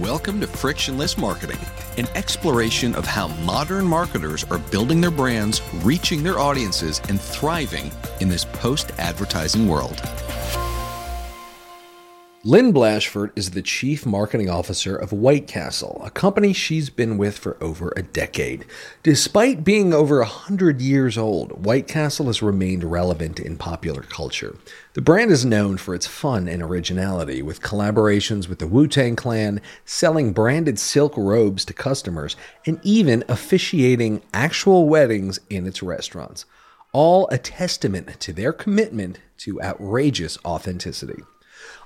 Welcome to Frictionless Marketing, an exploration of how modern marketers are building their brands, reaching their audiences, and thriving in this post advertising world. Lynn Blashford is the Chief Marketing Officer of White Castle, a company she's been with for over a decade. Despite being over a hundred years old, White Castle has remained relevant in popular culture. The brand is known for its fun and originality, with collaborations with the Wu Tang Clan, selling branded silk robes to customers, and even officiating actual weddings in its restaurants. All a testament to their commitment to outrageous authenticity.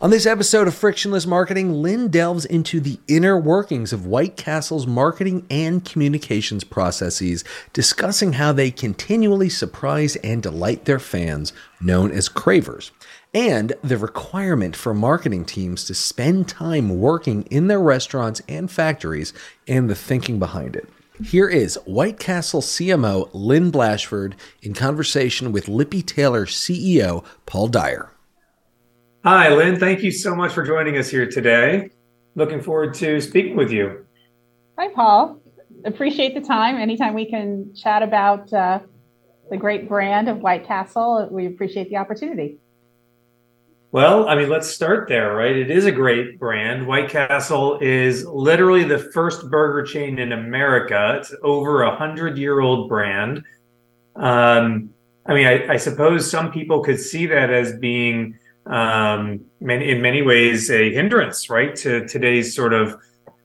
On this episode of Frictionless Marketing, Lynn delves into the inner workings of White Castle's marketing and communications processes, discussing how they continually surprise and delight their fans, known as cravers, and the requirement for marketing teams to spend time working in their restaurants and factories and the thinking behind it. Here is White Castle CMO Lynn Blashford in conversation with Lippe Taylor CEO Paul Dyer. Hi, Lynn. Thank you so much for joining us here today. Looking forward to speaking with you. Hi, Paul. Appreciate the time. Anytime we can chat about uh, the great brand of White Castle, we appreciate the opportunity. Well, I mean, let's start there, right? It is a great brand. White Castle is literally the first burger chain in America. It's over a hundred year old brand. Um, I mean, I, I suppose some people could see that as being um, in many ways a hindrance, right, to today's sort of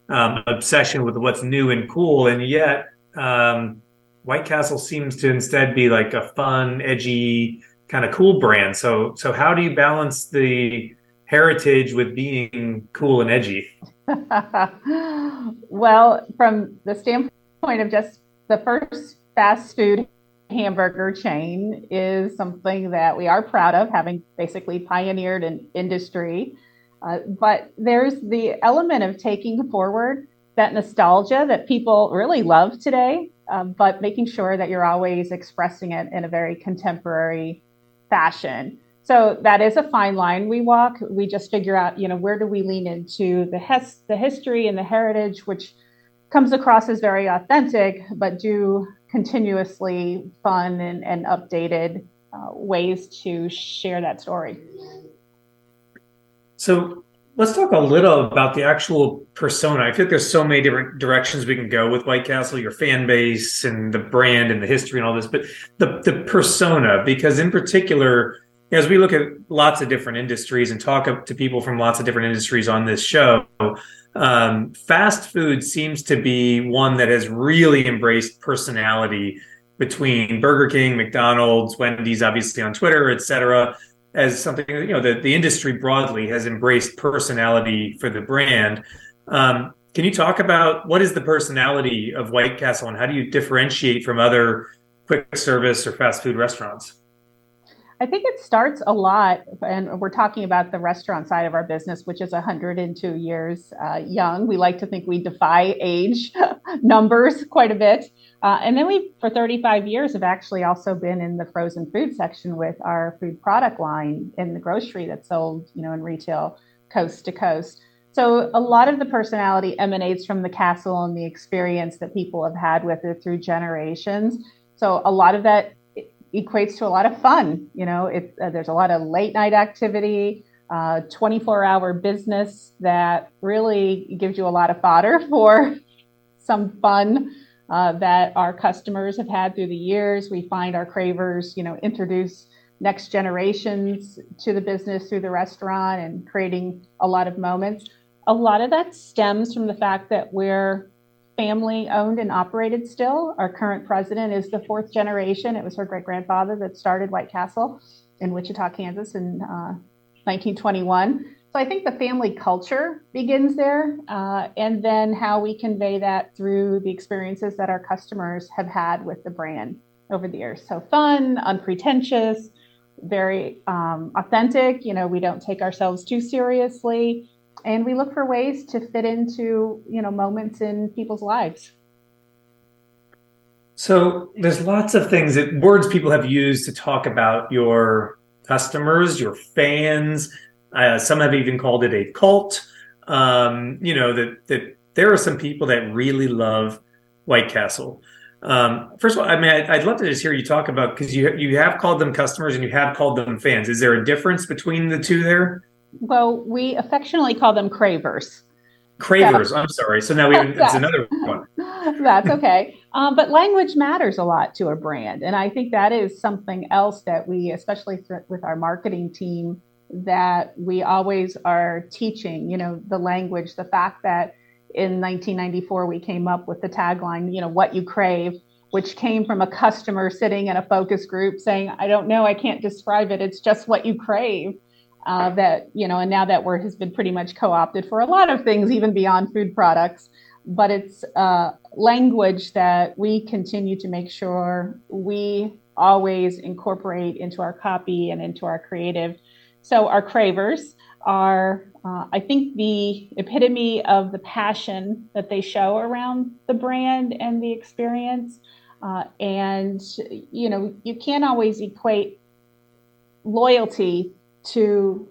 um, obsession with what's new and cool. And yet, um, White Castle seems to instead be like a fun, edgy, kind of cool brand. So, so how do you balance the heritage with being cool and edgy? well, from the standpoint of just the first fast food hamburger chain is something that we are proud of, having basically pioneered an industry. Uh, but there's the element of taking forward that nostalgia that people really love today, um, but making sure that you're always expressing it in a very contemporary fashion. So that is a fine line we walk. We just figure out, you know, where do we lean into the hes- the history and the heritage, which comes across as very authentic, but do continuously fun and, and updated uh, ways to share that story. So let's talk a little about the actual persona. I feel like there's so many different directions we can go with White Castle, your fan base and the brand and the history and all this, but the the persona, because in particular, as we look at lots of different industries and talk to people from lots of different industries on this show, um, fast food seems to be one that has really embraced personality between Burger King, McDonald's, Wendy's, obviously on Twitter, et cetera, as something, you know, that the industry broadly has embraced personality for the brand. Um, can you talk about what is the personality of White Castle and how do you differentiate from other quick service or fast food restaurants? I think it starts a lot, and we're talking about the restaurant side of our business, which is 102 years uh, young. We like to think we defy age numbers quite a bit. Uh, and then we, for 35 years, have actually also been in the frozen food section with our food product line in the grocery that's sold, you know, in retail coast to coast. So a lot of the personality emanates from the castle and the experience that people have had with it through generations. So a lot of that equates to a lot of fun. You know, it, uh, there's a lot of late night activity, uh, 24 hour business that really gives you a lot of fodder for some fun uh, that our customers have had through the years. We find our cravers, you know, introduce next generations to the business through the restaurant and creating a lot of moments. A lot of that stems from the fact that we're family owned and operated still. Our current president is the fourth generation. It was her great grandfather that started White Castle in Wichita, Kansas in uh, 1921. So I think the family culture begins there, uh, and then how we convey that through the experiences that our customers have had with the brand over the years. So fun, unpretentious, very um, authentic. You know, we don't take ourselves too seriously and we look for ways to fit into you know moments in people's lives so there's lots of things that words people have used to talk about your customers your fans uh, some have even called it a cult um, you know, that that there are some people that really love White Castle. Um, first of all, I mean, I'd, I'd love to just hear you talk about because you you have called them customers and you have called them fans. Is there a difference between the two there? Well, we affectionately call them cravers. Cravers. I'm sorry. So now we have, it's another one. That's okay. Um, but language matters a lot to a brand, and I think that is something else that we, especially th- with our marketing team, that we always are teaching. You know, the language, the fact that in 1994 we came up with the tagline, you know, what you crave, which came from a customer sitting in a focus group saying, I don't know, I can't describe it. It's just what you crave uh, that you know and now that word has been pretty much co-opted for a lot of things even beyond food products but it's uh, language that we continue to make sure we always incorporate into our copy and into our creative. So our cravers are uh, i think the epitome of the passion that they show around the brand and the experience uh, and you know you can't always equate loyalty to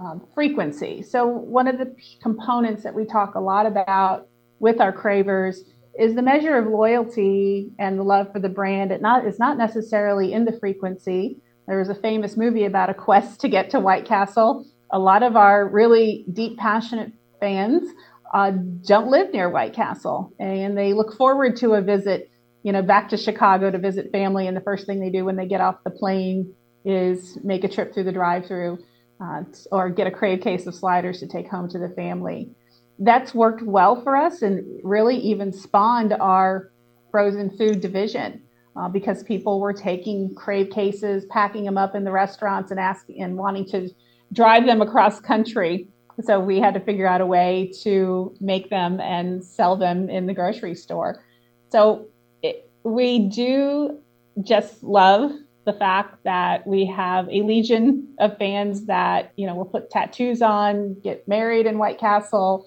um, frequency. So, one of the components that we talk a lot about with our cravers is the measure of loyalty and the love for the brand. It not is not necessarily in the frequency. There was a famous movie about a quest to get to White Castle. A lot of our really deep, passionate fans uh, don't live near White Castle, and they look forward to a visit, you know, back to Chicago to visit family. And the first thing they do when they get off the plane is make a trip through the drive-through uh, or get a crave case of sliders to take home to the family. That's worked well for us and really even spawned our frozen food division uh, because people were taking crave cases, packing them up in the restaurants, and asking and wanting to drive them across country. So we had to figure out a way to make them and sell them in the grocery store. So it, we do just love the fact that we have a legion of fans that you know will put tattoos on, get married in White Castle.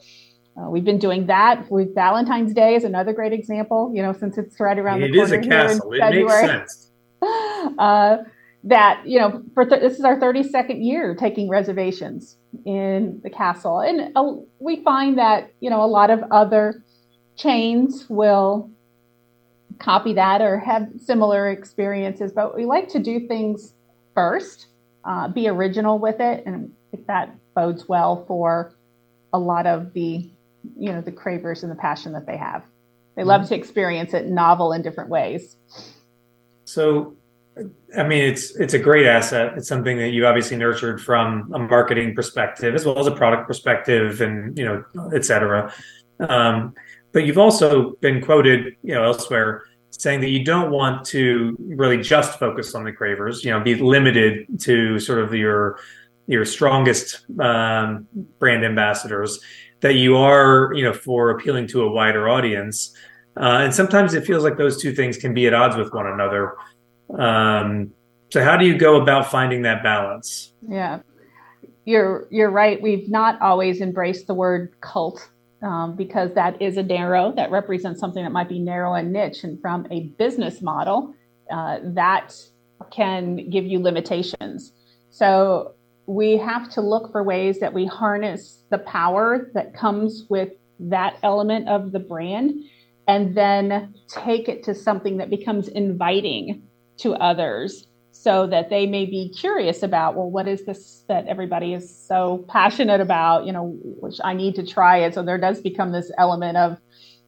Uh, we've been doing that with Valentine's Day is another great example. You know, since it's right around it the corner is a castle. It makes sense. Uh, that you know, for th- this is our 32nd year taking reservations in the castle, and uh, we find that you know a lot of other chains will copy that or have similar experiences, but we like to do things first, uh, be original with it, and if that bodes well for a lot of the, you know, the cravers and the passion that they have. They love mm-hmm. to experience it novel in different ways. So, I mean, it's it's a great asset. It's something that you obviously nurtured from a marketing perspective as well as a product perspective, and you know, et cetera. Um, but you've also been quoted, you know, elsewhere saying that you don't want to really just focus on the cravers, you know, be limited to sort of your your strongest um, brand ambassadors. That you are, you know, for appealing to a wider audience. Uh, and sometimes it feels like those two things can be at odds with one another. Um, so how do you go about finding that balance? Yeah, you're you're right. We've not always embraced the word cult um, because that is a narrow that represents something that might be narrow and niche. And from a business model, uh, that can give you limitations. So we have to look for ways that we harness the power that comes with that element of the brand and then take it to something that becomes inviting to others so that they may be curious about well what is this that everybody is so passionate about you know which i need to try it. So there does become this element of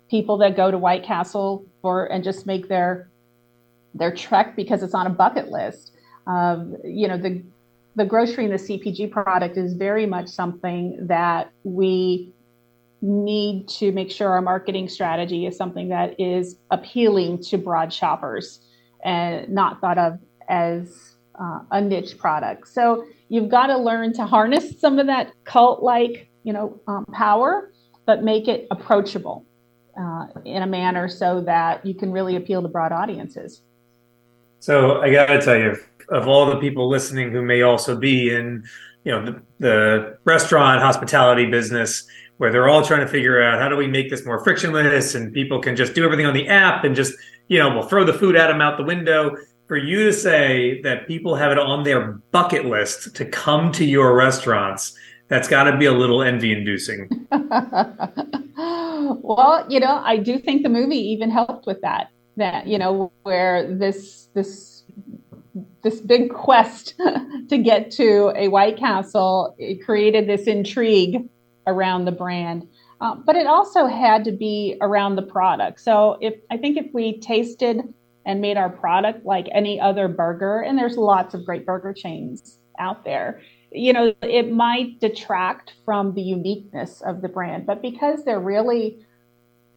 people that go to white castle for and just make their their trek because it's on a bucket list um, you know the the grocery and the cpg product is very much something that we need to make sure our marketing strategy is something that is appealing to broad shoppers and not thought of as uh, a niche product. So you've got to learn to harness some of that cult-like, you know, um, power, but make it approachable uh, in a manner so that you can really appeal to broad audiences. So I got to tell you, of all the people listening who may also be in, you know, the, the restaurant hospitality business, where they're all trying to figure out how do we make this more frictionless and people can just do everything on the app and just, you know, we'll throw the food at them out the window for you to say that people have it on their bucket list to come to your restaurants that's got to be a little envy inducing. well, you know, I do think the movie even helped with that. That you know, where this this this big quest to get to a White Castle it created this intrigue around the brand. Uh, but it also had to be around the product. So if I think if we tasted and made our product like any other burger, and there's lots of great burger chains out there, you know, it might detract from the uniqueness of the brand. But because they're really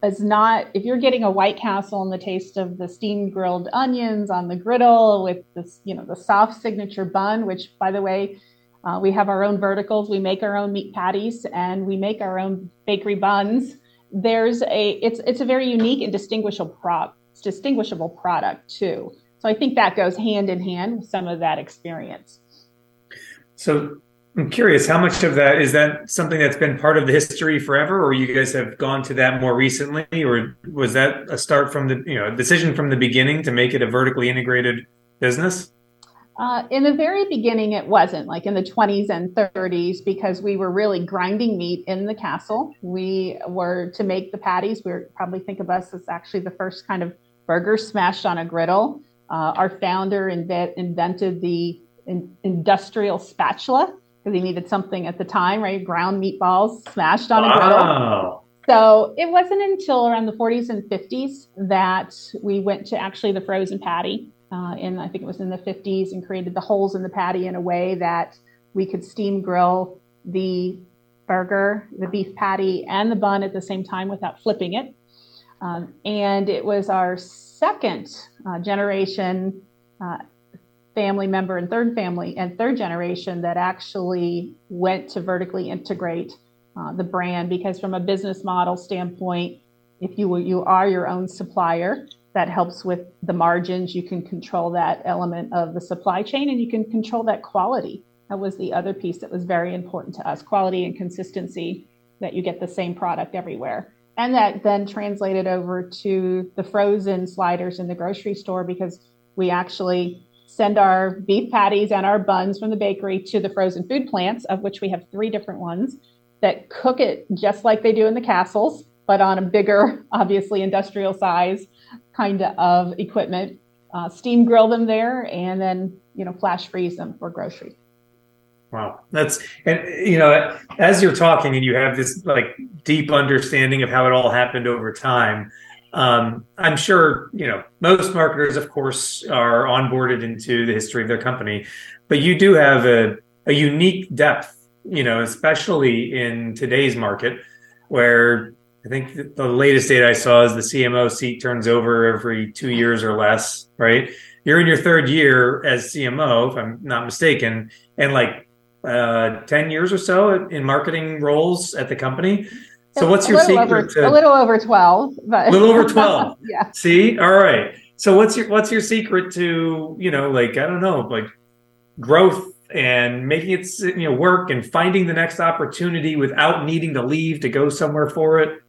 is not if you're getting a White Castle and the taste of the steamed grilled onions on the griddle with this, you know, the soft signature bun, which by the way, uh, we have our own verticals. We make our own meat patties and we make our own bakery buns. There's a it's it's a very unique and distinguishable prop distinguishable product too. So I think that goes hand in hand with some of that experience. So I'm curious, how much of that is that something that's been part of the history forever, or you guys have gone to that more recently, or was that a start from the you know decision from the beginning to make it a vertically integrated business? Uh, in the very beginning, it wasn't like in the 20s and 30s because we were really grinding meat in the castle. We were to make the patties. We probably think of us as actually the first kind of burger smashed on a griddle. Uh, our founder invent, invented the in, industrial spatula because he needed something at the time, right? Ground meatballs smashed on wow. a griddle. So it wasn't until around the 40s and 50s that we went to actually the frozen patty. Uh, in I think it was in the 50s, and created the holes in the patty in a way that we could steam grill the burger, the beef patty, and the bun at the same time without flipping it. Um, and it was our second uh, generation uh, family member and third family and third generation that actually went to vertically integrate uh, the brand. Because from a business model standpoint if you you are your own supplier that helps with the margins. You can control that element of the supply chain and you can control that quality. That was the other piece that was very important to us quality and consistency that you get the same product everywhere and that then translated over to the frozen sliders in the grocery store because we actually send our beef patties and our buns from the bakery to the frozen food plants, of which we have three different ones that cook it just like they do in the castles, but on a bigger, obviously industrial size kind of equipment. Uh, steam grill them there and then you know flash freeze them for grocery. Wow, that's and you know as you're talking and you have this like deep understanding of how it all happened over time. Um, I'm sure you know most marketers, of course, are onboarded into the history of their company, but you do have a, a unique depth, you know, especially in today's market, where I think the latest data I saw is the CMO seat turns over every two years or less, right? You're in your third year as CMO, if I'm not mistaken, and like uh, 10 years or so in marketing roles at the company. So what's your secret? Over, to, a little over twelve, but a little over twelve. yeah. See, all right. So what's your what's your secret to you know like I don't know like growth and making it you know work and finding the next opportunity without needing to leave to go somewhere for it.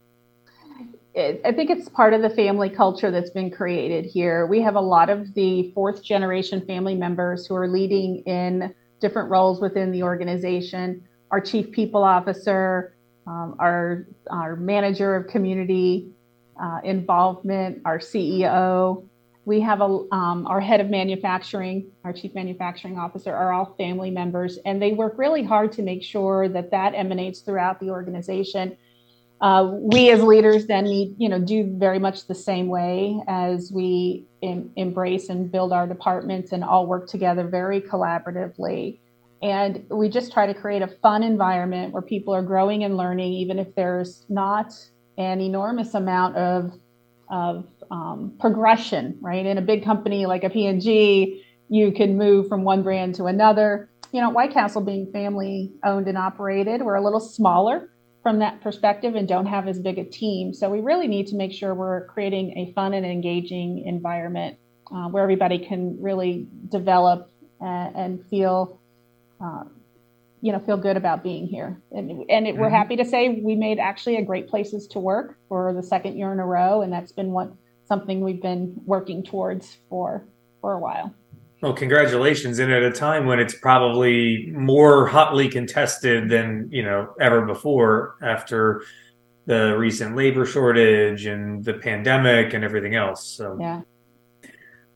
I think it's part of the family culture that's been created here. We have a lot of the fourth generation family members who are leading in different roles within the organization. Our chief people officer, um, our, our manager of community uh, involvement, our CEO. We have a, um, our head of manufacturing, our chief manufacturing officer are all family members, and they work really hard to make sure that that emanates throughout the organization. Uh, we as leaders then need, you know, do very much the same way as we em- embrace and build our departments and all work together very collaboratively and we just try to create a fun environment where people are growing and learning, even if there's not an enormous amount of, of um, progression, right? In a big company like a P&G, you can move from one brand to another. You know, White Castle being family owned and operated, we're a little smaller from that perspective and don't have as big a team. So we really need to make sure we're creating a fun and engaging environment uh, where everybody can really develop and, and feel um, you know feel good about being here and, and it, we're mm-hmm. happy to say we made actually a great places to work for the second year in a row and that's been what something we've been working towards for for a while Well, congratulations! And at a time when it's probably more hotly contested than you know ever before, after the recent labor shortage and the pandemic and everything else. So yeah.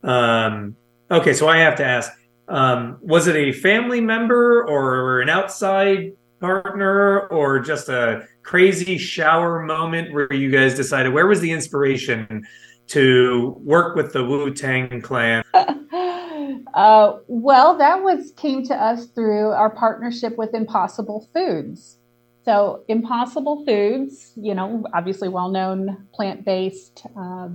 Um, okay, so I have to ask: um, Was it a family member or an outside partner, or just a crazy shower moment where you guys decided? Where was the inspiration to work with the Wu Tang Clan? Uh, well, that was came to us through our partnership with Impossible Foods. So, Impossible Foods, you know, obviously well-known plant-based uh,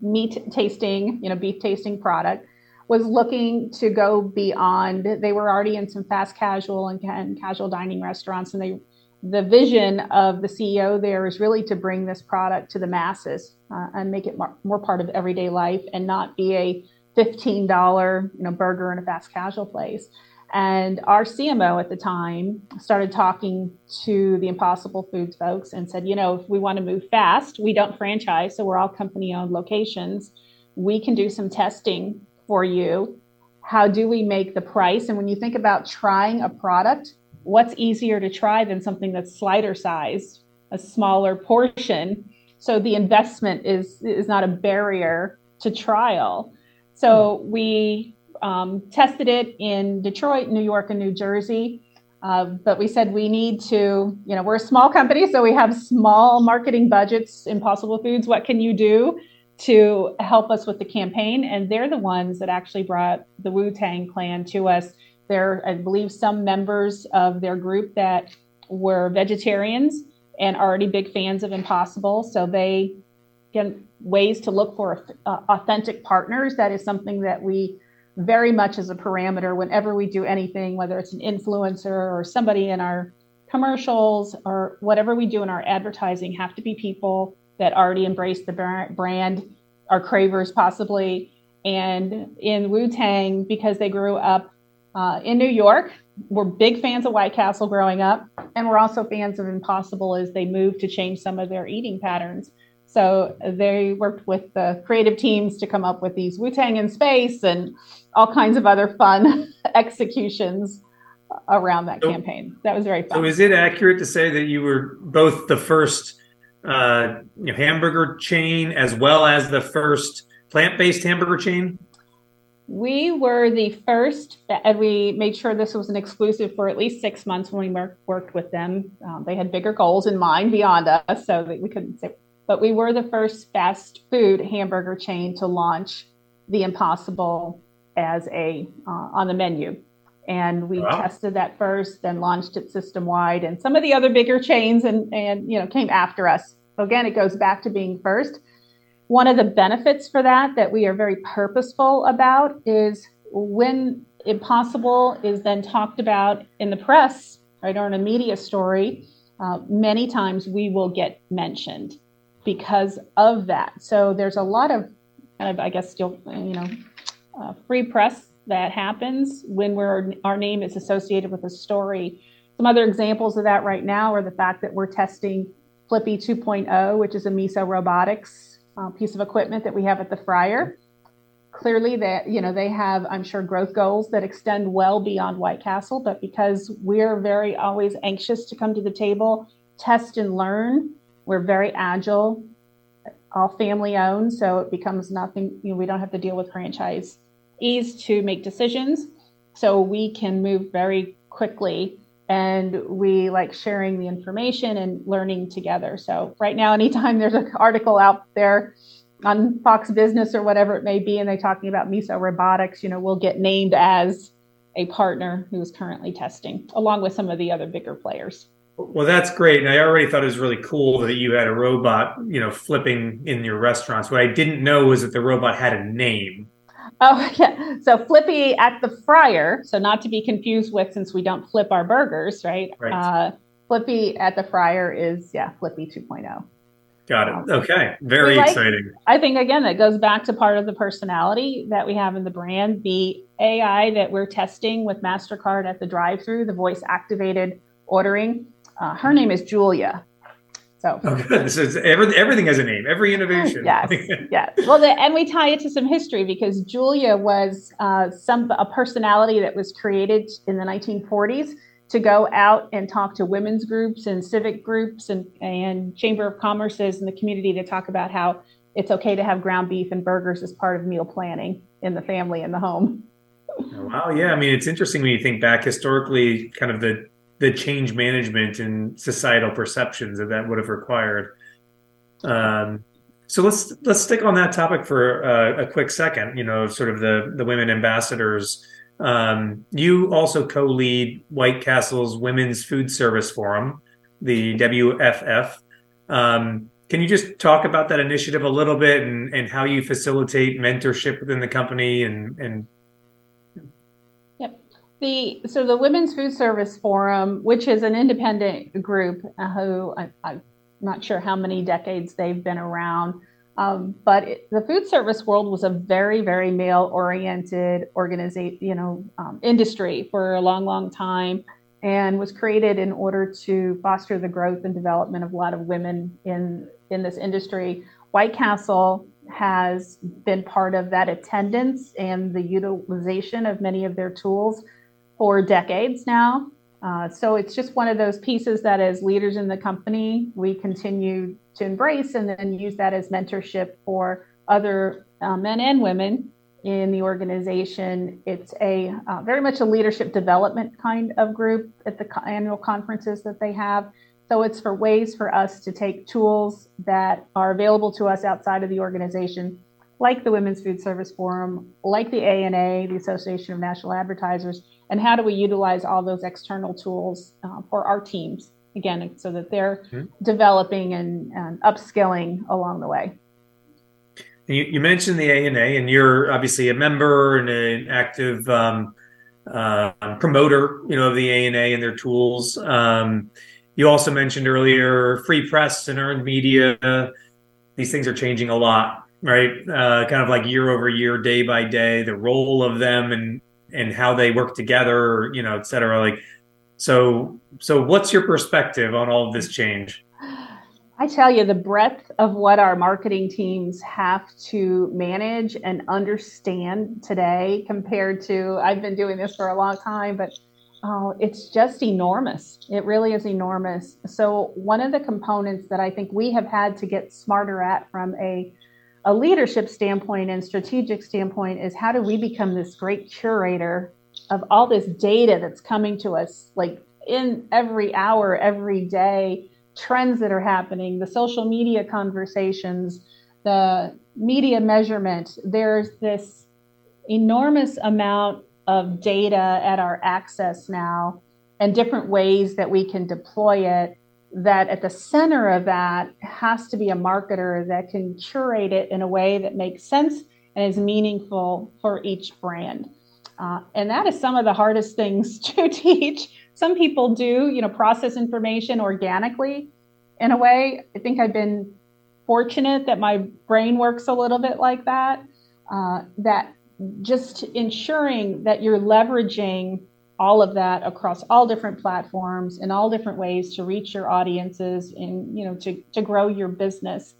meat tasting, you know, beef tasting product, was looking to go beyond. They were already in some fast casual and, and casual dining restaurants, and they the vision of the CEO there is really to bring this product to the masses uh, and make it more, more, part of everyday life and not be a $15 you know burger in a fast casual place. And our cmo at the time started talking to the impossible foods folks and said you know if we want to move fast we don't franchise so we're all company owned locations. We can do some testing for you. How do we make the price? And when you think about trying a product what's easier to try than something that's slider sized a smaller portion? So the investment is is not a barrier to trial so we um, tested it in Detroit, New York, and New Jersey. Uh, but we said we need to, you know, we're a small company, so we have small marketing budgets. Impossible Foods, what can you do to help us with the campaign? And they're the ones that actually brought the Wu Tang Clan to us. There, I believe, some members of their group that were vegetarians and already big fans of Impossible, so they again, ways to look for uh, authentic partners. That is something that we very much as a parameter whenever we do anything, whether it's an influencer or somebody in our commercials or whatever we do in our advertising, have to be people that already embrace the brand, are cravers possibly. And in Wu Tang, because they grew up uh, in New York, we're big fans of White Castle growing up, and we're also fans of Impossible as they moved to change some of their eating patterns. So they worked with the creative teams to come up with these Wu Tang in space and all kinds of other fun executions around that so, campaign. That was very fun. So, is it accurate to say that you were both the first uh, you know, hamburger chain as well as the first plant-based hamburger chain? We were the first, and we made sure this was an exclusive for at least six months when we worked with them. Um, they had bigger goals in mind beyond us, so that we couldn't say but we were the first fast food hamburger chain to launch the Impossible as a uh, on the menu. And we wow. tested that first, then launched it system wide, and some of the other bigger chains and and you know came after us. Again, it goes back to being first. One of the benefits for that that we are very purposeful about is when Impossible is then talked about in the press, right, or in a media story. Uh, many times we will get mentioned because of that. So there's a lot of kind of, I guess, still, you know, uh, free press that happens when we're our name is associated with a story. Some other examples of that right now are the fact that we're testing Flippy 2.0, which is a Miso Robotics uh, piece of equipment that we have at the fryer. Clearly, that you know they have, I'm sure, growth goals that extend well beyond White Castle. But because we're very always anxious to come to the table, test and learn, we're very agile, all family owned, so it becomes nothing, you know, we don't have to deal with franchise ease to make decisions. So we can move very quickly and we like sharing the information and learning together. So right now, anytime there's an article out there on Fox Business or whatever it may be, and they're talking about Miso Robotics, you know, we'll get named as a partner who is currently testing, along with some of the other bigger players. Well, that's great. And I already thought it was really cool that you had a robot, you know, flipping in your restaurants. What I didn't know was that the robot had a name. Oh, yeah. So Flippy at the fryer, so not to be confused with since we don't flip our burgers, right? Right. Uh, Flippy at the fryer is, yeah, Flippy 2.0. Got it. Okay. Very like, exciting. I think, again, that goes back to part of the personality that we have in the brand. The AI that we're testing with MasterCard at the drive through, the voice activated ordering uh, her name is Julia. So, oh, good. So every, everything has a name. Every innovation. yes, yes. Well, the, and we tie it to some history because Julia was uh, some a personality that was created in the 1940s to go out and talk to women's groups and civic groups and, and chamber of commerces in the community to talk about how it's okay to have ground beef and burgers as part of meal planning in the family and the home. Wow, yeah. I mean, it's interesting when you think back historically, kind of the the change management and societal perceptions that that would have required. Um, so let's let's stick on that topic for uh, a quick second. You know, sort of the the women ambassadors. Um, you also co-lead White Castle's Women's Food Service Forum, the WFF. Um, can you just talk about that initiative a little bit and, and how you facilitate mentorship within the company and, and the so the Women's Food Service Forum, which is an independent group uh, who I, am not sure how many decades they've been around, um, but it, the food service world was a very very male oriented organization, you know, um, industry for a long long time, and was created in order to foster the growth and development of a lot of women in in this industry. White Castle has been part of that attendance and the utilization of many of their tools for decades now. Uh, so it's just one of those pieces that, as leaders in the company, we continue to embrace and then use that as mentorship for other uh, men and women in the organization. It's a uh, very much a leadership development kind of group at the annual conferences that they have. So it's for ways for us to take tools that are available to us outside of the organization, like the Women's Food Service Forum, like the ANA, the Association of National Advertisers, and how do we utilize all those external tools uh, for our teams again so that they're mm-hmm. developing and, and, upskilling along the way. You, you, mentioned the ana and you're obviously a member and an active um, uh, promoter you know of the ana and their tools. Um, you also mentioned earlier free press and earned media. These things are changing a lot right uh, kind of like year over year day by day the role of them and and how they work together, you know, et cetera. Like, so, so what's your perspective on all of this change? I tell you, the breadth of what our marketing teams have to manage and understand today compared to, I've been doing this for a long time, but oh, it's just enormous. It really is enormous. So, one of the components that I think we have had to get smarter at from a a leadership standpoint and strategic standpoint is how do we become this great curator of all this data that's coming to us like in every hour every day trends that are happening the social media conversations the media measurement. There's this enormous amount of data at our access now and different ways that we can deploy it that at the center of that has to be a marketer that can curate it in a way that makes sense and is meaningful for each brand. Uh, and that is some of the hardest things to teach. Some people do, you know, process information organically in a way. I think I've been fortunate that my brain works a little bit like that. Uh, that just ensuring that you're leveraging all of that across all different platforms in all different ways to reach your audiences and you know to, to grow your business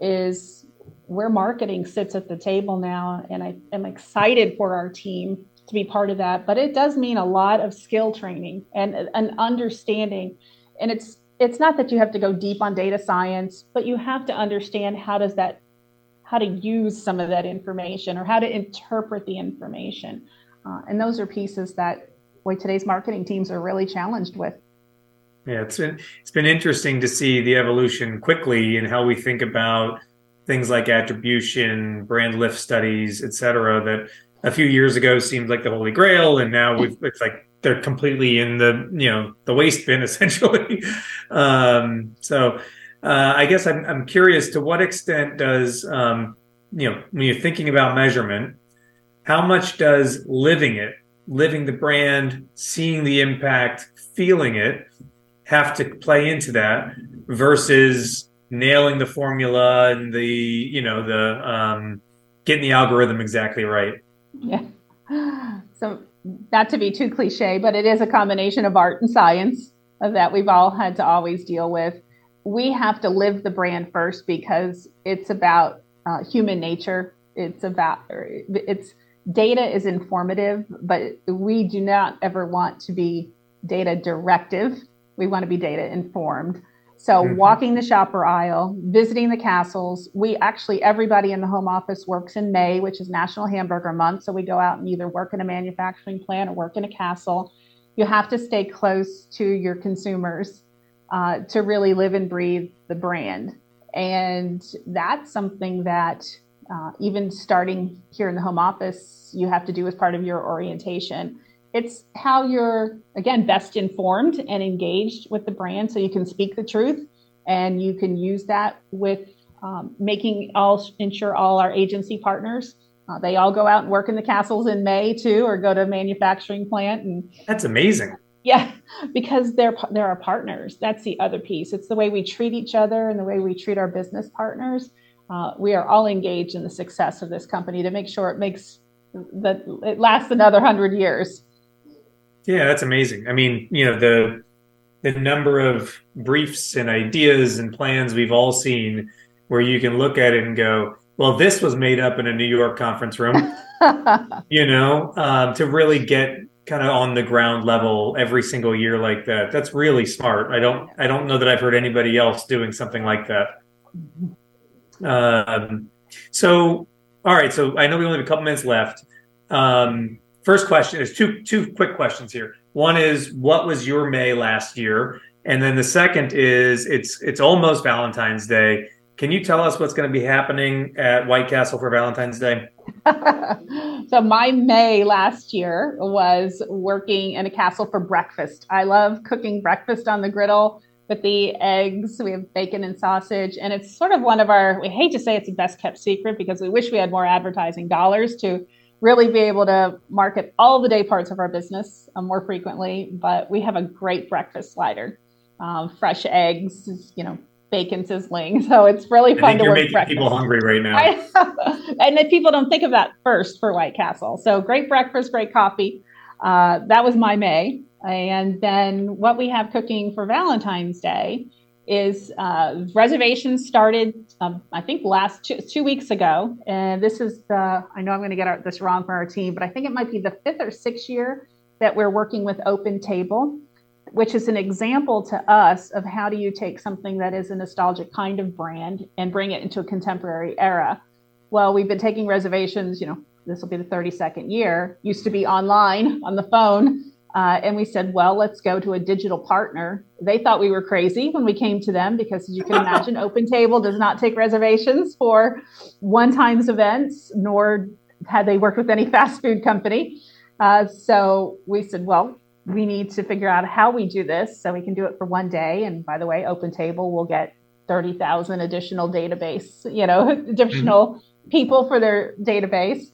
is where marketing sits at the table now. And i am excited for our team to be part of that but it does mean a lot of skill training and an understanding. And it's it's not that you have to go deep on data science but you have to understand how does that how to use some of that information or how to interpret the information. Uh, and those are pieces that boy, today's marketing teams are really challenged with. Yeah, it's been it's been interesting to see the evolution quickly in how we think about things like attribution, brand lift studies, et cetera, that a few years ago seemed like the holy grail, and now we've, it's like they're completely in the you know the waste bin essentially. um, so uh, I guess I'm I'm curious to what extent does um, you know when you're thinking about measurement, how much does living it living the brand, seeing the impact, feeling it, have to play into that versus nailing the formula and the you know the um, getting the algorithm exactly right. Yeah. So not to be too cliche, but it is a combination of art and science that we've all had to always deal with. we have to live the brand first because it's about uh, human nature. It's about it's data is informative, but we do not ever want to be data directive. We want to be data informed. So, mm-hmm. walking the shopper aisle, visiting the castles. We actually, everybody in the home office works in May, which is National Hamburger Month. So, we go out and either work in a manufacturing plant or work in a castle. You have to stay close to your consumers uh, to really live and breathe the brand. And that's something that uh, even starting here in the home office, you have to do as part of your orientation. It's how you're, again, best informed and engaged with the brand so you can speak the truth and you can use that with um, making all, ensure all our agency partners. Uh, they all go out and work in the castles in May too, or go to a manufacturing plant. And that's amazing. Yeah, because they're they're our partners. That's the other piece. It's the way we treat each other and the way we treat our business partners. Uh, we are all engaged in the success of this company to make sure it makes that it lasts another hundred years. Yeah, that's amazing. I mean, you know the the number of briefs and ideas and plans we've all seen where you can look at it and go, well, this was made up in a New York conference room. you know, um, to really get kind of on the ground level every single year like that. That's really smart. I don't I don't know that I've heard anybody else doing something like that. Um, so all right, so I know we only have a couple minutes left. Um, first question is two two quick questions here. One is what was your May last year? And then the second is it's it's almost Valentine's Day. Can you tell us what's going to be happening at White Castle for Valentine's Day? so my May last year was working in a castle for breakfast. I love cooking breakfast on the griddle with the eggs. We have bacon and sausage, and it's sort of one of our. We hate to say it's a best kept secret because we wish we had more advertising dollars to really be able to market all the day parts of our business uh, more frequently. But we have a great breakfast slider, um, fresh eggs, you know, bacon sizzling. So it's really fun to work making breakfast. people hungry right now. and then people don't think of that first for White Castle. So great breakfast, great coffee. Uh, that was my May. And then what we have cooking for Valentine's Day is uh, reservations started, um, I think, last two, two, weeks ago. And this is the, I know I'm going to get our, this wrong for our team, but I think it might be the fifth or sixth year that we're working with Open Table which is an example to us of how do you take something that is a nostalgic kind of brand and bring it into a contemporary era. Well, we've been taking reservations, you know, this will be the 32nd year, used to be online on the phone. Uh, and we said, well, let's go to a digital partner. They thought we were crazy when we came to them because, as you can imagine, Open Table does not take reservations for one times events, nor had they worked with any fast food company. Uh, so we said, well, we need to figure out how we do this so we can do it for one day. And by the way, Open Table will get 30,000 additional database, you know, additional mm-hmm. people for their database.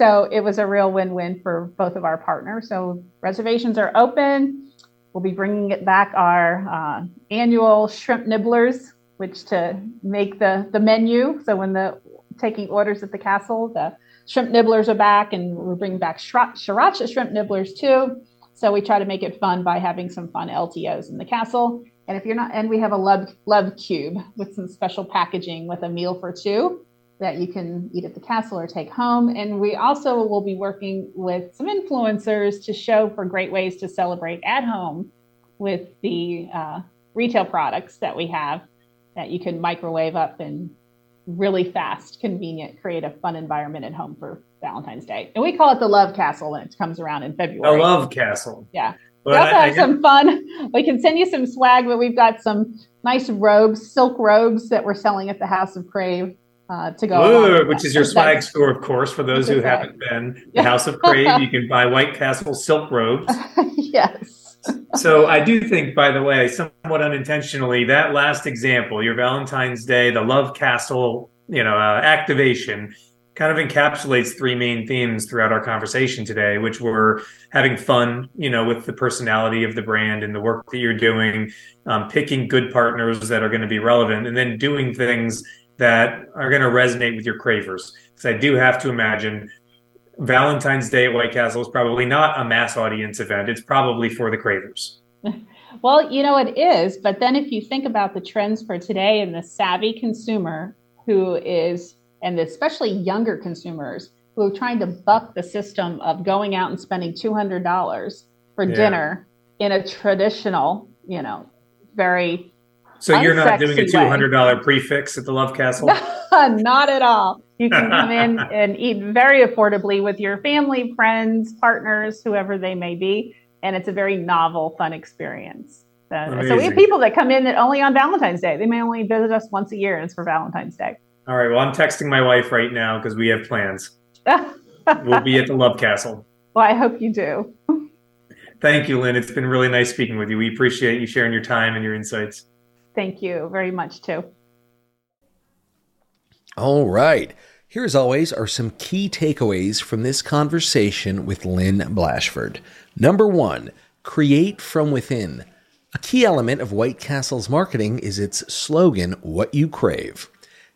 So it was a real win win for both of our partners. So reservations are open. We'll be bringing it back our uh, annual shrimp nibblers, which to make the, the menu. So when the taking orders at the castle, the shrimp nibblers are back, and we're bringing back sriracha shrimp nibblers too. So we try to make it fun by having some fun LTOs in the castle. And if you're not, and we have a love love cube with some special packaging with a meal for two that you can eat at the castle or take home. And we also will be working with some influencers to show for great ways to celebrate at home with the uh, retail products that we have that you can microwave up and really fast, convenient, create a fun environment at home for Valentine's Day. And we call it the Love Castle when it comes around in February. The Love Castle. Yeah. But we also I, have I some fun. We can send you some swag, but we've got some nice robes, silk robes that we're selling at the House of Crave uh, to go. Ooh, which is your swag store, of course, for those who haven't been. The House of Crave, you can buy White Castle silk robes. yes. so I do think, by the way, somewhat unintentionally, that last example, your Valentine's Day, the Love Castle, you know, uh, activation kind of encapsulates three main themes throughout our conversation today, which were having fun, you know, with the personality of the brand and the work that you're doing, um, picking good partners that are going to be relevant, and then doing things that are going to resonate with your cravers. Because I do have to imagine Valentine's Day at White Castle is probably not a mass audience event. It's probably for the cravers. Well, you know, it is. But then if you think about the trends for today and the savvy consumer who is, and especially younger consumers who are trying to buck the system of going out and spending $200 for yeah. dinner in a traditional, you know, very. So you're not doing a $200 prix fixe at the Love Castle? not at all. You can come in and eat very affordably with your family, friends, partners, whoever they may be and it's a very novel, fun experience. Uh, so we have people that come in that only on Valentine's Day. They may only visit us once a year, and it's for Valentine's Day. All right. Well, I'm texting my wife right now because we have plans. we'll be at the Love Castle. Well, I hope you do. Thank you, Lynn. It's been really nice speaking with you. We appreciate you sharing your time and your insights. Thank you very much, too. All right. Here, as always, are some key takeaways from this conversation with Lynn Blashford. Number one, create from within. A key element of White Castle's marketing is its slogan, What You Crave.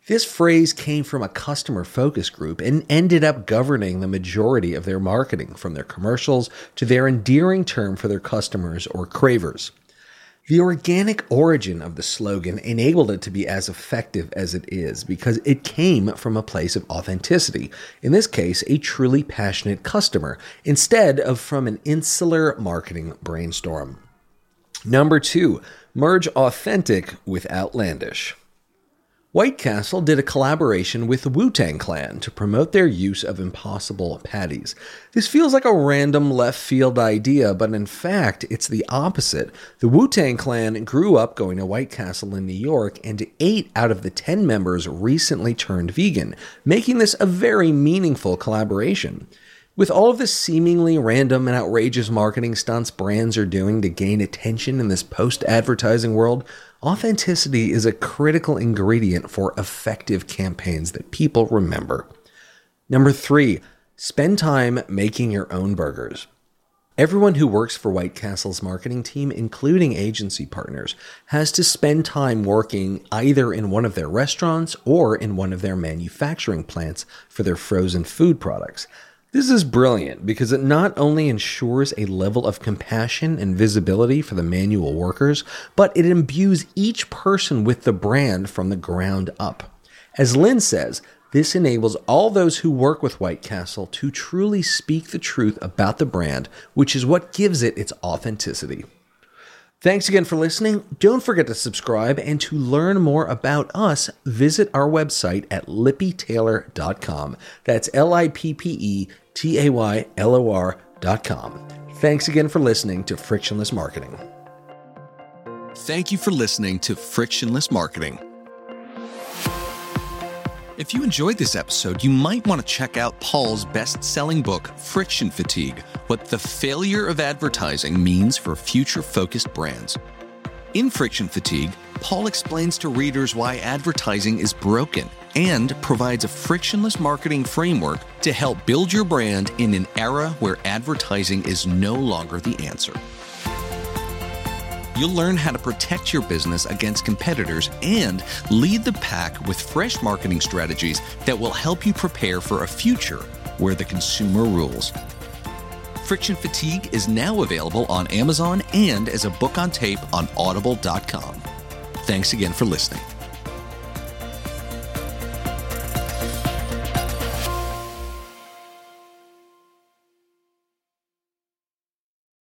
This phrase came from a customer focus group and ended up governing the majority of their marketing, from their commercials to their endearing term for their customers or cravers. The organic origin of the slogan enabled it to be as effective as it is because it came from a place of authenticity, in this case, a truly passionate customer, instead of from an insular marketing brainstorm. Number two, merge authentic with outlandish. White Castle did a collaboration with the Wu Tang Clan to promote their use of impossible patties. This feels like a random left field idea, but in fact, it's the opposite. The Wu Tang Clan grew up going to White Castle in New York, and eight out of the ten members recently turned vegan, making this a very meaningful collaboration. With all of the seemingly random and outrageous marketing stunts brands are doing to gain attention in this post advertising world, authenticity is a critical ingredient for effective campaigns that people remember. Number three, spend time making your own burgers. Everyone who works for White Castle's marketing team, including agency partners, has to spend time working either in one of their restaurants or in one of their manufacturing plants for their frozen food products. This is brilliant because it not only ensures a level of compassion and visibility for the manual workers, but it imbues each person with the brand from the ground up. As Lynn says, this enables all those who work with White Castle to truly speak the truth about the brand, which is what gives it its authenticity. Thanks again for listening. Don't forget to subscribe and to learn more about us, visit our website at lippetaylor.com. That's L I P P E T A Y L O R dot com. Thanks again for listening to Frictionless Marketing. Thank you for listening to Frictionless Marketing. If you enjoyed this episode, you might want to check out Paul's best selling book, Friction Fatigue What the Failure of Advertising Means for Future Focused Brands. In Friction Fatigue, Paul explains to readers why advertising is broken and provides a frictionless marketing framework to help build your brand in an era where advertising is no longer the answer. You'll learn how to protect your business against competitors and lead the pack with fresh marketing strategies that will help you prepare for a future where the consumer rules. Friction Fatigue is now available on Amazon and as a book on tape on audible.com. Thanks again for listening.